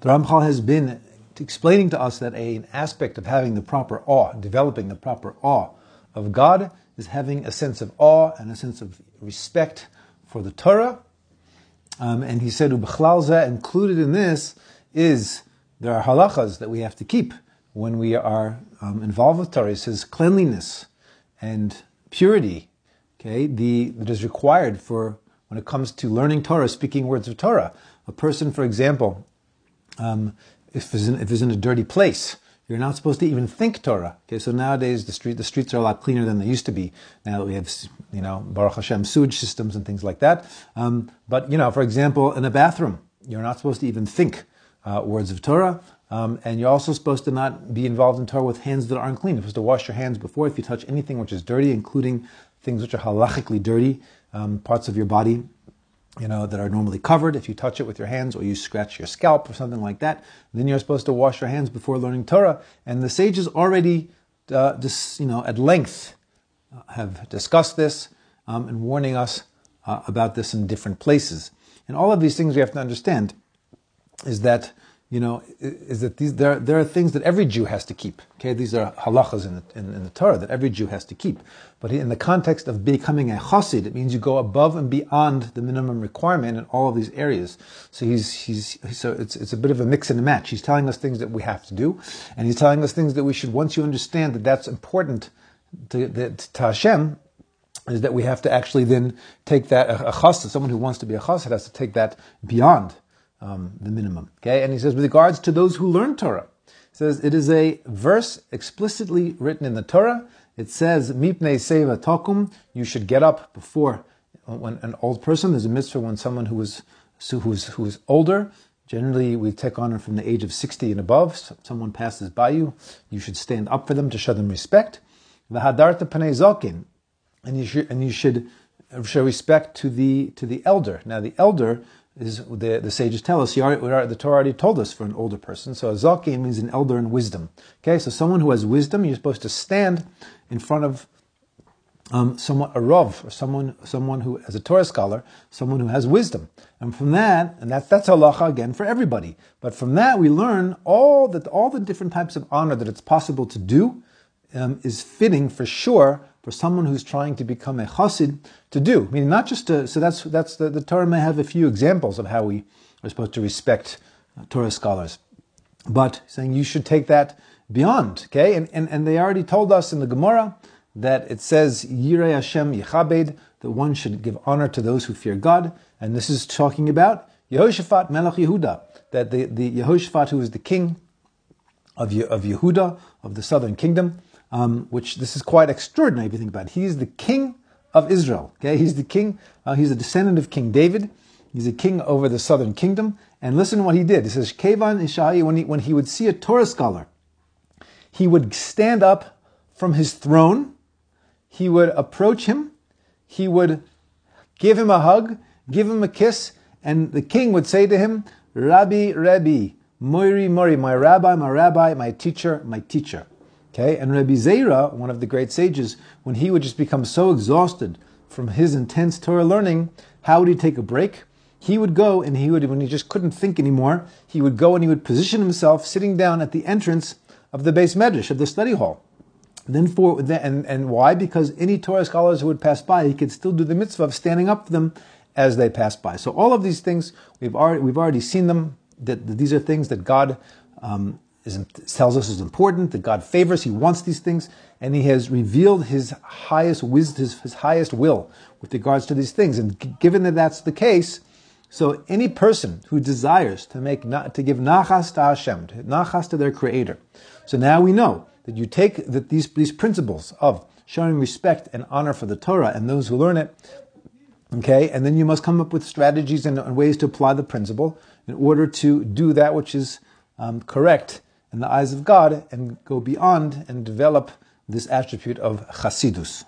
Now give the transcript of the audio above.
The Ramchal has been explaining to us that a, an aspect of having the proper awe, developing the proper awe of God, is having a sense of awe and a sense of respect for the Torah. Um, and he said, Ubechlalza, included in this is there are halachas that we have to keep when we are um, involved with Torah. He says cleanliness and purity, okay, the, that is required for when it comes to learning Torah, speaking words of Torah. A person, for example, um, if, it's, in, if he's in a dirty place, you're not supposed to even think Torah. Okay, so nowadays the street the streets are a lot cleaner than they used to be. Now that we have you know Baruch Hashem sewage systems and things like that. Um, but you know, for example, in a bathroom, you're not supposed to even think uh, words of Torah. Um, and you're also supposed to not be involved in Torah with hands that aren't clean. You're supposed to wash your hands before if you touch anything which is dirty, including things which are halachically dirty, um, parts of your body, you know, that are normally covered. If you touch it with your hands or you scratch your scalp or something like that, then you're supposed to wash your hands before learning Torah. And the sages already, uh, dis, you know, at length uh, have discussed this um, and warning us uh, about this in different places. And all of these things we have to understand is that you know, is that these there there are things that every Jew has to keep. Okay, these are halachas in the, in, in the Torah that every Jew has to keep. But in the context of becoming a chassid, it means you go above and beyond the minimum requirement in all of these areas. So he's he's so it's it's a bit of a mix and a match. He's telling us things that we have to do, and he's telling us things that we should. Once you understand that that's important to, to, to Hashem, is that we have to actually then take that a, a chassid, someone who wants to be a chassid has to take that beyond um, the minimum. Okay, and he says with regards to those who learn Torah, says it is a verse explicitly written in the Torah. It says mipnei seva takum. You should get up before when an old person. There's a mitzvah when someone who is who is who is older. Generally, we take honor from the age of 60 and above. So someone passes by you, you should stand up for them to show them respect. V'hadarta panei zokin, and you should and you should show respect to the to the elder. Now, the elder is the, the sages tell us, the Torah already told us for an older person. So a zakin means an elder in wisdom. Okay, so someone who has wisdom, you're supposed to stand in front of um, someone, a rav, or someone, someone who, as a Torah scholar, someone who has wisdom. And from that, and that, that's halacha again for everybody. But from that, we learn all that, all the different types of honor that it's possible to do um, is fitting for sure for someone who's trying to become a chassid to do. Meaning not just to, so that's, that's the, the Torah may have a few examples of how we are supposed to respect uh, Torah scholars. But saying you should take that beyond, okay? And, and, and they already told us in the Gemara that it says, Yirei Hashem Yechabed, that one should give honor to those who fear God. And this is talking about Yehoshaphat Melech Yehuda, that the, the Yehoshaphat who is the king of, of Yehuda, of the southern kingdom, um, which this is quite extraordinary if you think about it. He's the king of Israel. Okay, he's the king. Uh, he's a descendant of King David. He's a king over the southern kingdom. And listen to what he did. He says, Kevan Ishai, when he, when he would see a Torah scholar, he would stand up from his throne. He would approach him. He would give him a hug, give him a kiss, and the king would say to him, Rabbi, Rabbi, Moiri, Mori, my rabbi, my rabbi, my teacher, my teacher. Okay, and Rabbi Zera, one of the great sages, when he would just become so exhausted from his intense Torah learning, how would he take a break? He would go and he would, when he just couldn't think anymore, he would go and he would position himself sitting down at the entrance of the beis medrash, of the study hall. Then for and and why? Because any Torah scholars who would pass by, he could still do the mitzvah of standing up for them as they pass by. So all of these things we've already we've already seen them. That, these are things that God um, is, tells us is important, that God favors, He wants these things, and He has revealed His highest wisdom, his, his highest will with regards to these things. And given that that's the case, so any person who desires to make to give nachas to Hashem, nachas to their Creator. So now we know that you take that these these principles of showing respect and honor for the Torah and those who learn it, okay, and then you must come up with strategies and, ways to apply the principle in order to do that which is um, correct in the eyes of God and go beyond and develop this attribute of chasidus.